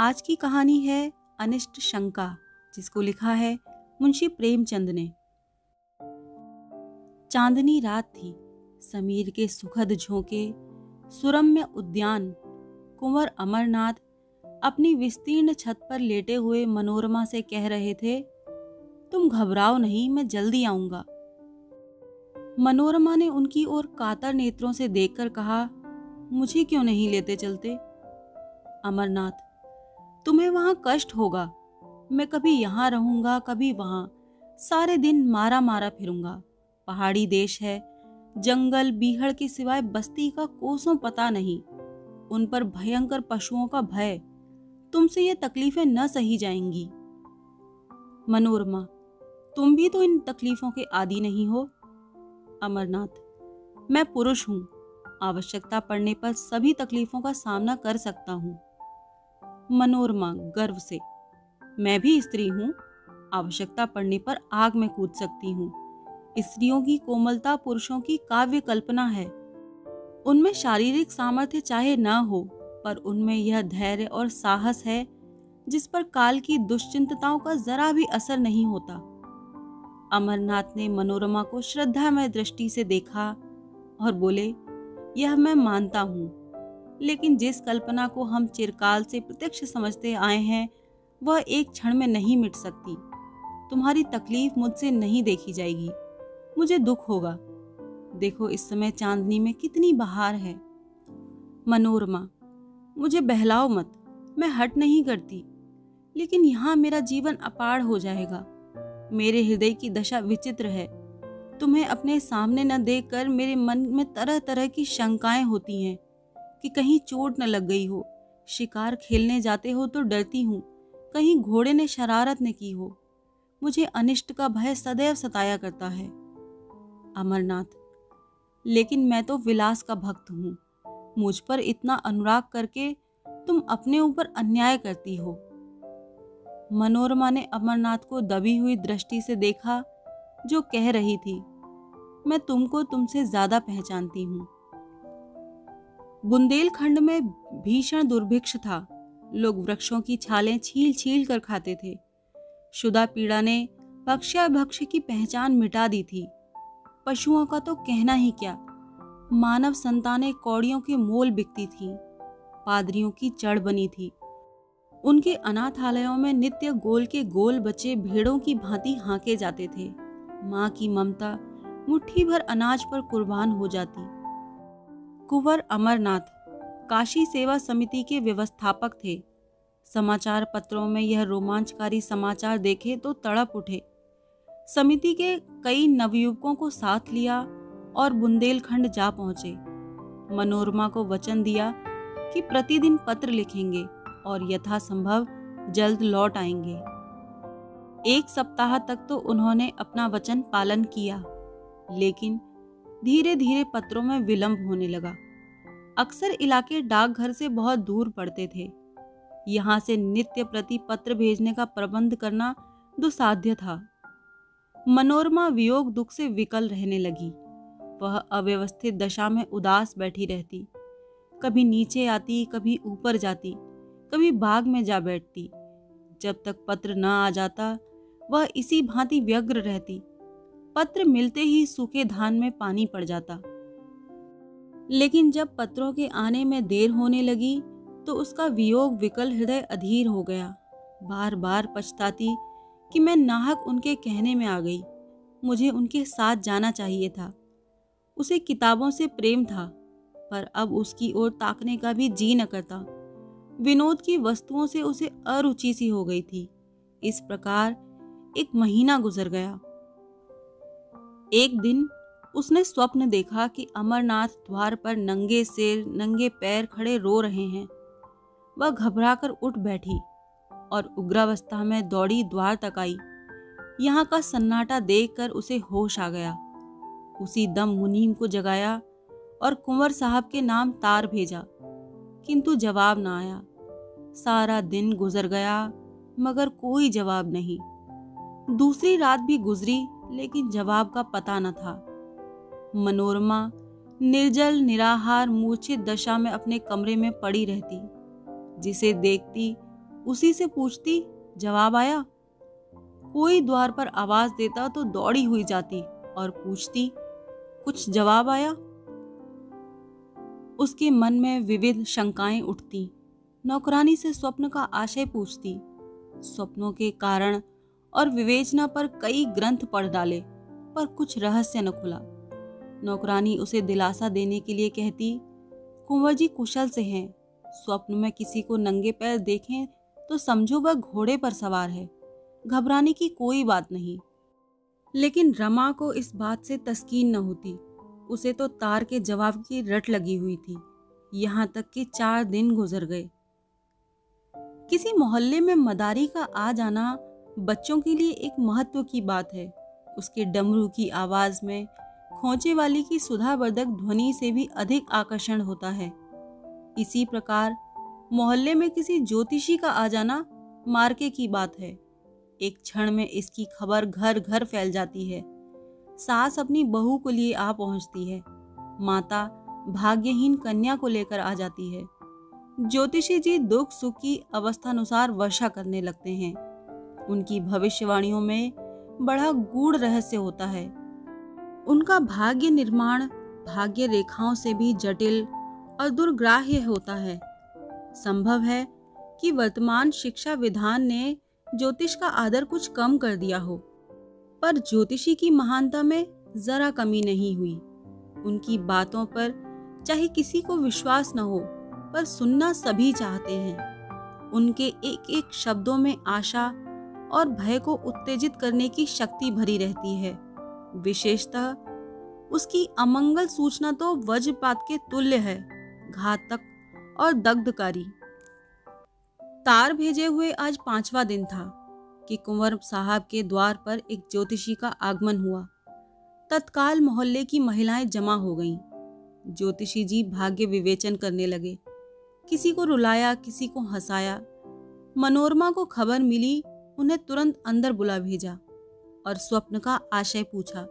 आज की कहानी है अनिष्ट शंका, जिसको लिखा है मुंशी प्रेमचंद ने। चांदनी रात थी, समीर के सुखद झोंके, सुरम्य उद्यान, कुंवर अमरनाथ अपनी विस्तीर्ण छत पर लेटे हुए मनोरमा से कह रहे थे, तुम घबराओ नहीं, मैं जल्दी आऊँगा। मनोरमा ने उनकी ओर कातर नेत्रों से देखकर कहा, मुझे क्यों नहीं लेते चलते? अमरनाथ तुम्हें वहाँ कष्ट होगा। मैं कभी यहाँ रहूँगा, कभी वहाँ। सारे दिन मारा मारा फिरूँगा। पहाड़ी देश है, जंगल बीहड़ के सिवाय बस्ती का कोसों पता नहीं। उन पर भयंकर पशुओं का भय। तुमसे ये तकलीफें न सही जाएँगी। मनोरमा, तुम भी तो इन तकलीफों के आदि नहीं हो। अमरनाथ, मैं पुरुष हूँ। आवश्यकता पड़ने पर सभी तकलीफों का सामना कर सकता हूँ। मनोरमा गर्व से। मैं भी स्त्री हूँ। आवश्यकता पड़ने पर आग में कूद सकती हूँ। स्त्रियों की कोमलता पुरुषों की काव्य कल्पना है। उनमें शारीरिक सामर्थ्य चाहे न हो, पर उनमें यह धैर्य और साहस है, जिस पर काल की दुश्चिंतताओं का जरा भी असर नहीं होता। अमरनाथ ने मनोरमा को श्रद्धा श्रद्धामय दृष्टि से देखा और बोले, यह मैं मानता हूँ। लेकिन जिस कल्पना को हम चिरकाल से प्रत्यक्ष समझते आए हैं, वह एक क्षण में नहीं मिट सकती। तुम्हारी तकलीफ़ मुझसे नहीं देखी जाएगी। मुझे दुख होगा। देखो, इस समय चांदनी में कितनी बहार है। मनोरमा, मुझे बहलाओ मत। मैं हट नहीं करती। लेकिन यहाँ मेरा जीवन अपार हो जाएगा। मेरे हृदय की दशा विचित्र है। तुम्हें अपने सामने न देखकर मेरे मन में तरह तरह की शंकाएँ होती हैं। कि कहीं चोट न लग गई हो। शिकार खेलने जाते हो तो डरती हूँ। कहीं घोड़े ने शरारत न की हो। मुझे अनिष्ट का भय सदैव सताया करता है। अमरनाथ, लेकिन मैं तो विलास का भक्त हूँ। मुझ पर इतना अनुराग करके तुम अपने ऊपर अन्याय करती हो। मनोरमा ने अमरनाथ को दबी हुई दृष्टि से देखा, जो कह रही थी, मैं तुमको तुमसे ज़्यादा पहचानती हूँ। बुंदेलखंड में भीषण दुर्भिक्ष था। लोग वृक्षों की छालें छील छील कर खाते थे। शुदा पीड़ा ने भक्ष्य की पहचान मिटा दी थी। पशुओं का तो कहना ही क्या? मानव संतानें कौड़ियों के मोल बिकती थीं। पादरियों की चढ़ बनी थी। उनके अनाथालयों में नित्य गोल के गोल बच्चे भेड़ों की भांति हाके जाते थे। माँ की ममता मुट्ठी भर अनाज पर कुर्बान हो जाती। कुंवर अमरनाथ काशी सेवा समिति के व्यवस्थापक थे। समाचार पत्रों में यह रोमांचकारी समाचार देखे तो तड़प उठे। समिति के कई नवयुवकों को साथ लिया और बुंदेलखंड जा पहुँचे। मनोरमा को वचन दिया कि प्रतिदिन पत्र लिखेंगे और यथासंभव जल्द लौट आएँगे। एक सप्ताह तक तो उन्होंने अपना वचन पालन किया, लेकिन धीरे धीरे पत्रों में विलंब होने लगा। अक्सर इलाके डाकघर से बहुत दूर पड़ते थे। यहाँ से नित्य प्रति पत्र भेजने का प्रबंध करना दुसाध्य था। मनोरमा वियोग दुख से विकल रहने लगी। वह अव्यवस्थित दशा में उदास बैठी रहती। कभी नीचे आती, कभी ऊपर जाती, कभी बाग में जा बैठती। जब तक पत्र न आ जाता, वह इसी भांति व्यग्र रहती। पत्र मिलते ही सूखे धान में पानी पड़ जाता। लेकिन जब पत्रों के आने में देर होने लगी तो उसका वियोग विकल हृदय अधीर हो गया। बार बार पछताती कि मैं नाहक उनके कहने में आ गई। मुझे उनके साथ जाना चाहिए था। उसे किताबों से प्रेम था, पर अब उसकी ओर ताकने का भी जी न करता। विनोद की वस्तुओं से उसे अरुचि सी हो गई थी। इस प्रकार एक महीना गुजर गया। एक दिन उसने स्वप्न देखा कि अमरनाथ द्वार पर नंगे सिर, नंगे पैर खड़े रो रहे हैं। वह घबराकर उठ बैठी और उग्रावस्था में दौड़ी द्वार तक आई। यहाँ का सन्नाटा देखकर उसे होश आ गया। उसी दम मुनीम को जगाया और कुंवर साहब के नाम तार भेजा, किंतु जवाब ना आया। सारा दिन गुजर गया, मगर कोई जवाब नहीं। दूसरी रात भी गुजरी लेकिन जवाब का पता न था। मनोरमा निर्जल, निराहार, मूर्छित दशा में अपने कमरे में पड़ी रहती। जिसे देखती, उसी से पूछती, जवाब आया। कोई द्वार पर आवाज़ देता तो दौड़ी हुई जाती और पूछती, कुछ जवाब आया? उसके मन में विविध शंकाएँ उठती। नौकरानी से स्वप्न का आशय पूछती। स्वप्नों के कारण और विवेचना पर कई ग्रंथ पढ़ डाले, पर कुछ रहस्य न खुला। नौकरानी उसे दिलासा देने के लिए कहती, कुंवर जी कुशल से हैं। स्वप्न में किसी को नंगे पैर देखें तो समझो वह घोड़े पर सवार है। घबराने की कोई बात नहीं। लेकिन रमा को इस बात से तस्कीन न होती। उसे तो तार के जवाब की रट लगी हुई थी। यहाँ तक कि चार दिन गुजर गए। किसी मोहल्ले में मदारी का आ जाना बच्चों के लिए एक महत्व की बात है। उसके डमरू की आवाज़ में खोचे वाली की सुधावर्धक ध्वनि से भी अधिक आकर्षण होता है। इसी प्रकार, मोहल्ले में किसी ज्योतिषी का आ जाना मार्के की बात है। एक क्षण में इसकी खबर घर घर फैल जाती है। सास अपनी बहू को लिए आ पहुँचती है। माता भाग्यहीन कन्या को लेकर आ जाती है। ज्योतिषी जी दुख सुख की अवस्थानुसार वर्षा करने लगते हैं। उनकी भविष्यवाणियों में बड़ा गूढ़ रहस्य होता है। उनका भाग्य निर्माण भाग्य रेखाओं से भी जटिल और दुर्ग्राह्य होता है। संभव है कि वर्तमान शिक्षा विधान ने ज्योतिष का आदर कुछ कम कर दिया हो, पर ज्योतिषी की महानता में जरा कमी नहीं हुई। उनकी बातों पर चाहे किसी को विश्वास न हो, पर सुनना सभी चाहते हैं। उनके एक एक शब्दों में आशा और भय को उत्तेजित करने की शक्ति भरी रहती है। विशेषतः, उसकी अमंगल सूचना तो वज्रपात के तुल्य है, घातक और दग्धकारी। तार भेजे हुए आज पांचवा दिन था कि कुंवर साहब के द्वार पर एक ज्योतिषी का आगमन हुआ। तत्काल मोहल्ले की महिलाएँ जमा हो गईं। ज्योतिषी जी भाग्य विवेचन करने लगे। किसी को रुलाया, किसी को हंसाया। मनोरमा को खबर मिली उन्हें तुरंत अंदर बुला भेजा और स्वप्न का आशय पूछा।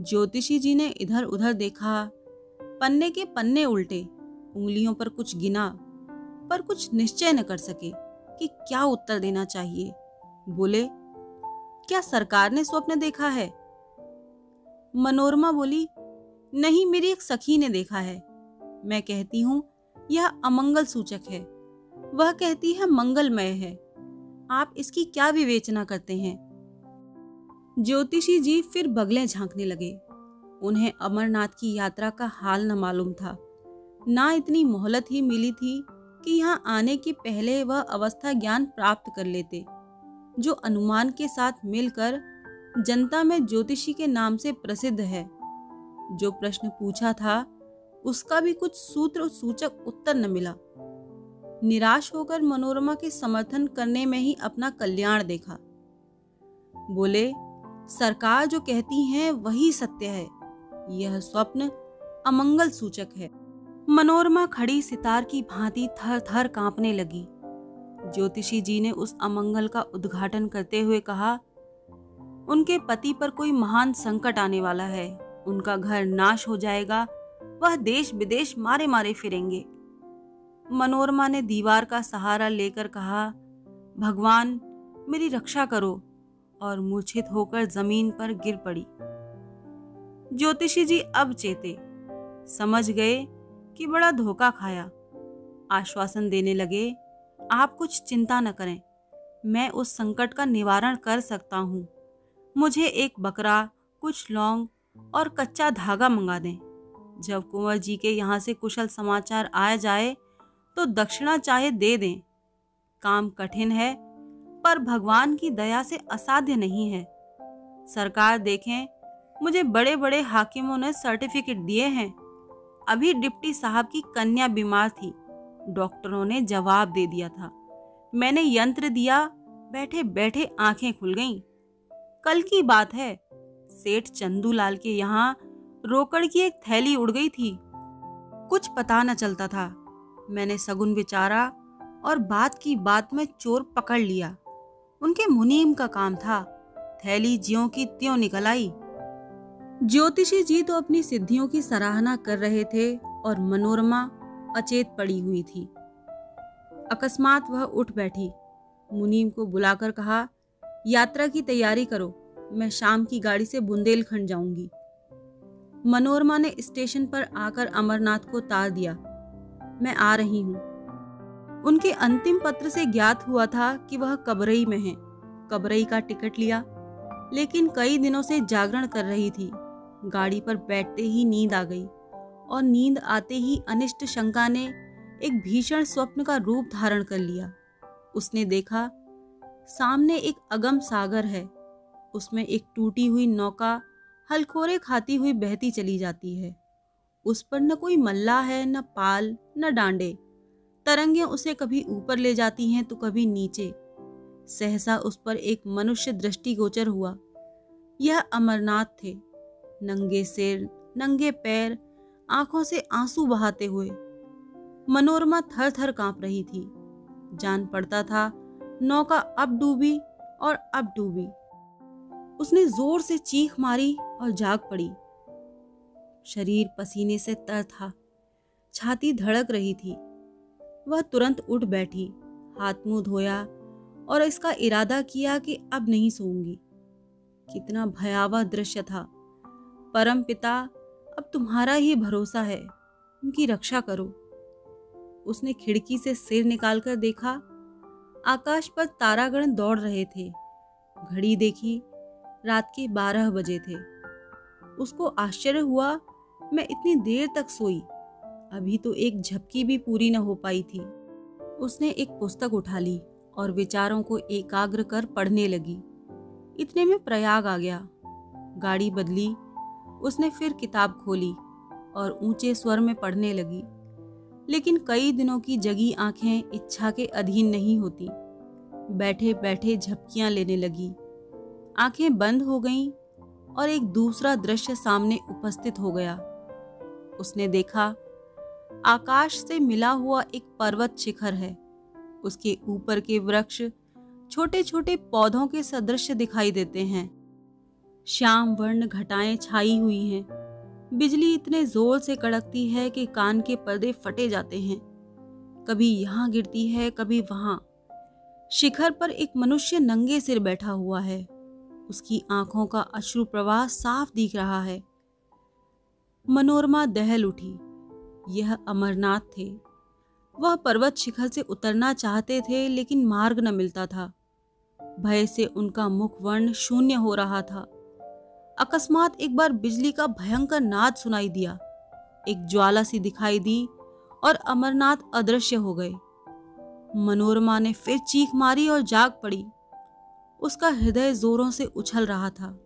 ज्योतिषी जी ने इधर उधर देखा। पन्ने के पन्ने उल्टे, उंगलियों पर कुछ गिना, पर कुछ निश्चय न कर सके कि क्या उत्तर देना चाहिए। बोले, क्या सरकार ने स्वप्न देखा है? मनोरमा बोली, नहीं, मेरी एक सखी ने देखा है। मैं कहती हूँ, यह अमंगल सूचक है। वह कहती है, मंगलमय है। आप इसकी क्या विवेचना करते हैं? ज्योतिषी जी फिर बगले झांकने लगे। उन्हें अमरनाथ की यात्रा का हाल न मालूम था। ना इतनी मोहलत ही मिली थी कि यहाँ आने के पहले वह अवस्था ज्ञान प्राप्त कर लेते, जो अनुमान के साथ मिलकर जनता में ज्योतिषी के नाम से प्रसिद्ध है। जो प्रश्न पूछा था, उसका भी कुछ सूत्र सूचक उत्तर न मिला। निराश होकर मनोरमा के समर्थन करने में ही अपना कल्याण देखा। बोले, सरकार जो कहती है, वही सत्य है। यह स्वप्न अमंगल सूचक है। मनोरमा खड़ी सितार की भांति थर थर कांपने लगी। ज्योतिषी जी ने उस अमंगल का उद्घाटन करते हुए कहा, उनके पति पर कोई महान संकट आने वाला है। उनका घर नाश हो जाएगा। वह देश विदेश मारे मारे फिरेंगे। मनोरमा ने दीवार का सहारा लेकर कहा, भगवान, मेरी रक्षा करो, और मूर्छित होकर ज़मीन पर गिर पड़ी। ज्योतिषी जी अब चेते। समझ गए कि बड़ा धोखा खाया। आश्वासन देने लगे, आप कुछ चिंता न करें। मैं उस संकट का निवारण कर सकता हूँ। मुझे एक बकरा, कुछ लौंग और कच्चा धागा मंगा दें। जब कुंवर जी के यहाँ से कुशल समाचार आ जाए तो दक्षिणा चाहे दे दें। काम कठिन है, पर भगवान की दया से असाध्य नहीं है। सरकार देखें, मुझे बड़े बड़े हाकिमों ने सर्टिफिकेट दिए हैं। अभी डिप्टी साहब की कन्या बीमार थी। डॉक्टरों ने जवाब दे दिया था। मैंने यंत्र दिया बैठे बैठे आँखें खुल गईं। कल की बात है, सेठ चंदूलाल के यहाँ रोकड़ की एक थैली उड़ गई थी। कुछ पता न चलता था। मैंने सगुन विचारा और बात की बात में चोर पकड़ लिया। उनके मुनीम का काम था। थैली ज्यो की त्यों निकल आई। ज्योतिषी जी तो अपनी सिद्धियों की सराहना कर रहे थे और मनोरमा अचेत पड़ी हुई थी। अकस्मात वह उठ बैठी। मुनीम को बुलाकर कहा, यात्रा की तैयारी करो, मैं शाम की गाड़ी से बुंदेलखंड जाऊँगी। मनोरमा ने स्टेशन पर आकर अमरनाथ को तार दिया। मैं आ रही हूँ। उनके अंतिम पत्र से ज्ञात हुआ था कि वह कबरई में है। कबरई का टिकट लिया, लेकिन कई दिनों से जागरण कर रही थी। गाड़ी पर बैठते ही नींद आ गई, और नींद आते ही अनिष्ट शंका ने एक भीषण स्वप्न का रूप धारण कर लिया। उसने देखा, सामने एक अगम सागर है। उसमें एक टूटी हुई नौका, हलखोरे खाती हुई बहती चली जाती है। उस पर न कोई मल्ला है, न पाल, न डांडे। तरंगे उसे कभी ऊपर ले जाती हैं तो कभी नीचे। सहसा उस पर एक मनुष्य दृष्टिगोचर हुआ। यह अमरनाथ थे। नंगे सिर, नंगे पैर, आँखों से आँसू बहाते हुए। मनोरमा थर थर काँप रही थी। जान पड़ता था, नौका अब डूबी और अब डूबी। उसने ज़ोर से चीख मारी और जाग पड़ी। शरीर पसीने से तर था। छाती धड़क रही थी। वह तुरंत उठ बैठी, हाथ मुँह धोया और इसका इरादा किया कि अब नहीं सोऊँगी। कितना भयावह दृश्य था। परम पिता, अब तुम्हारा ही भरोसा है, उनकी रक्षा करो। उसने खिड़की से सिर निकालकर देखा, आकाश पर तारागण दौड़ रहे थे। घड़ी देखी, रात के बारह बजे थे। उसको आश्चर्य हुआ मैं इतनी देर तक सोई। अभी तो एक झपकी भी पूरी न हो पाई थी। उसने एक पुस्तक उठा ली और विचारों को एकाग्र कर पढ़ने लगी। इतने में प्रयाग आ गया। गाड़ी बदली। उसने फिर किताब खोली और ऊँचे स्वर में पढ़ने लगी। लेकिन कई दिनों की जगी आँखें इच्छा के अधीन नहीं होती। बैठे बैठे झपकियाँ लेने लगी। आँखें बंद हो गईं और एक दूसरा दृश्य सामने उपस्थित हो गया। उसने देखा, आकाश से मिला हुआ एक पर्वत शिखर है। उसके ऊपर के वृक्ष छोटे छोटे पौधों के सदृश दिखाई देते हैं। श्याम वर्ण घटाएँ छाई हुई हैं। बिजली इतने ज़ोर से कड़कती है कि कान के पर्दे फटे जाते हैं। कभी यहाँ गिरती है, कभी वहाँ। शिखर पर एक मनुष्य नंगे सिर बैठा हुआ है। उसकी आँखों का अश्रु प्रवाह साफ़ दिख रहा है। मनोरमा दहल उठी। यह अमरनाथ थे। वह पर्वत शिखर से उतरना चाहते थे, लेकिन मार्ग न मिलता था। भय से उनका मुख वर्ण शून्य हो रहा था। अकस्मात एक बार बिजली का भयंकर नाद सुनाई दिया। एक ज्वाला सी दिखाई दी और अमरनाथ अदृश्य हो गए। मनोरमा ने फिर चीख मारी और जाग पड़ी। उसका हृदय जोरों से उछल रहा था।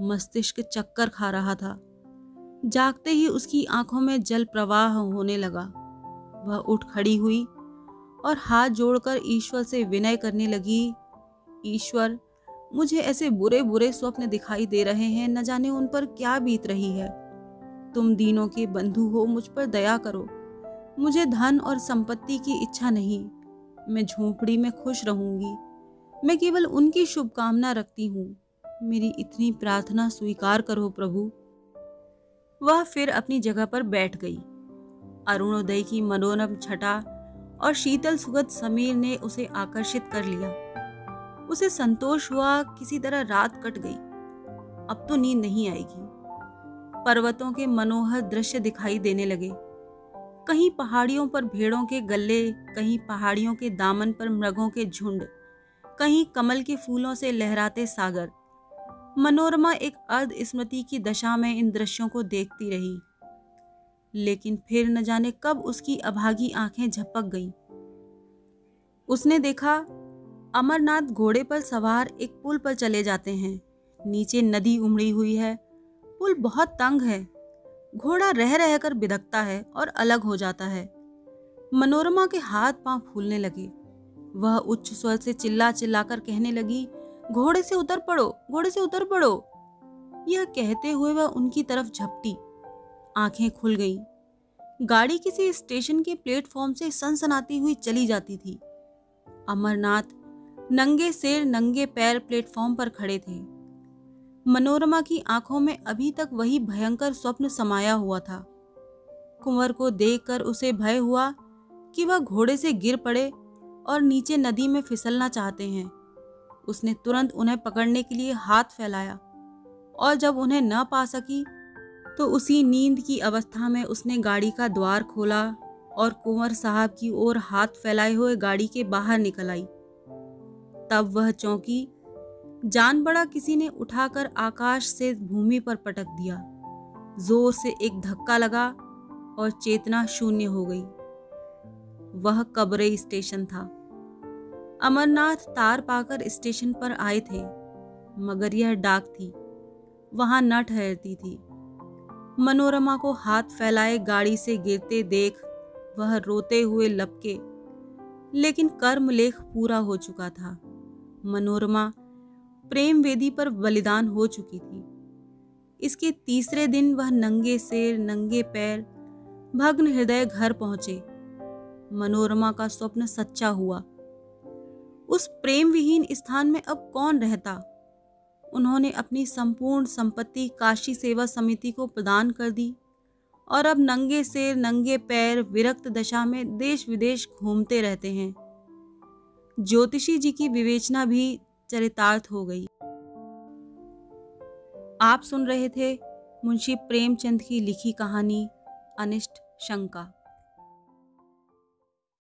मस्तिष्क चक्कर खा रहा था। जागते ही उसकी आँखों में जल प्रवाह होने लगा। वह उठ खड़ी हुई और हाथ जोड़कर ईश्वर से विनय करने लगी, ईश्वर, मुझे ऐसे बुरे बुरे स्वप्न दिखाई दे रहे हैं, न जाने उन पर क्या बीत रही है। तुम दीनों के बंधु हो, मुझ पर दया करो। मुझे धन और संपत्ति की इच्छा नहीं। मैं झोंपड़ी में खुश रहूँगी। मैं केवल उनकी शुभकामना रखती हूँ। मेरी इतनी प्रार्थना स्वीकार करो प्रभु। वह फिर अपनी जगह पर बैठ गई। अरुणोदय की मनोरम छटा और शीतल सुगत समीर ने उसे आकर्षित कर लिया। उसे संतोष हुआ किसी तरह रात कट गई। अब तो नींद नहीं आएगी। पर्वतों के मनोहर दृश्य दिखाई देने लगे। कहीं पहाड़ियों पर भेड़ों के गले, कहीं पहाड़ियों के दामन पर मृगों के झुंड, कहीं कमल के फूलों से लहराते सागर मनोरमा एक अर्ध स्मृति की दशा में इन दृश्यों को देखती रही। लेकिन फिर न जाने कब उसकी अभागी आँखें झपक गईं। उसने देखा, अमरनाथ घोड़े पर सवार एक पुल पर चले जाते हैं। नीचे नदी उमड़ी हुई है। पुल बहुत तंग है। घोड़ा रह रहकर बिदकता है और अलग हो जाता है। मनोरमा के हाथ पाँव फूलने लगे। वह उच्च स्वर से चिल्ला चिल्लाकर कहने लगी घोड़े से उतर पड़ो, घोड़े से उतर पड़ो। यह कहते हुए वह उनकी तरफ़ झपटी। आँखें खुल गईं। गाड़ी किसी स्टेशन के प्लेटफॉर्म से सनसनाती हुई चली जाती थी। अमरनाथ नंगे सिर, नंगे पैर प्लेटफॉर्म पर खड़े थे। मनोरमा की आँखों में अभी तक वही भयंकर स्वप्न समाया हुआ था। कुंवर को देखकर उसे भय हुआ कि वह घोड़े से गिर पड़े और नीचे नदी में फिसलना चाहते हैं। उसने तुरंत उन्हें पकड़ने के लिए हाथ फैलाया और जब उन्हें न पा सकी तो उसी नींद की अवस्था में उसने गाड़ी का द्वार खोला और कुंवर साहब की ओर हाथ फैलाए हुए गाड़ी के बाहर निकल आई। तब वह चौंकी, जान बड़ा किसी ने उठाकर आकाश से भूमि पर पटक दिया। ज़ोर से एक धक्का लगा और चेतना शून्य हो गई। वह कबरे स्टेशन था। अमरनाथ तार पाकर स्टेशन पर आए थे, मगर यह डाक थी, वहाँ न ठहरती थी। मनोरमा को हाथ फैलाए गाड़ी से गिरते देख वह रोते हुए लपके, लेकिन कर्म लेख पूरा हो चुका था। मनोरमा प्रेम वेदी पर बलिदान हो चुकी थी। इसके तीसरे दिन वह नंगे सिर, नंगे पैर, भग्न हृदय घर पहुँचे। मनोरमा का स्वप्न सच्चा हुआ। उस प्रेम विहीन स्थान में अब कौन रहता? उन्होंने अपनी संपूर्ण संपत्ति काशी सेवा समिति को प्रदान कर दी और अब नंगे से नंगे पैर, विरक्त दशा में देश विदेश घूमते रहते हैं। ज्योतिषी जी की विवेचना भी चरितार्थ हो गई। आप सुन रहे थे मुंशी प्रेमचंद की लिखी कहानी, अनिष्ट शंका।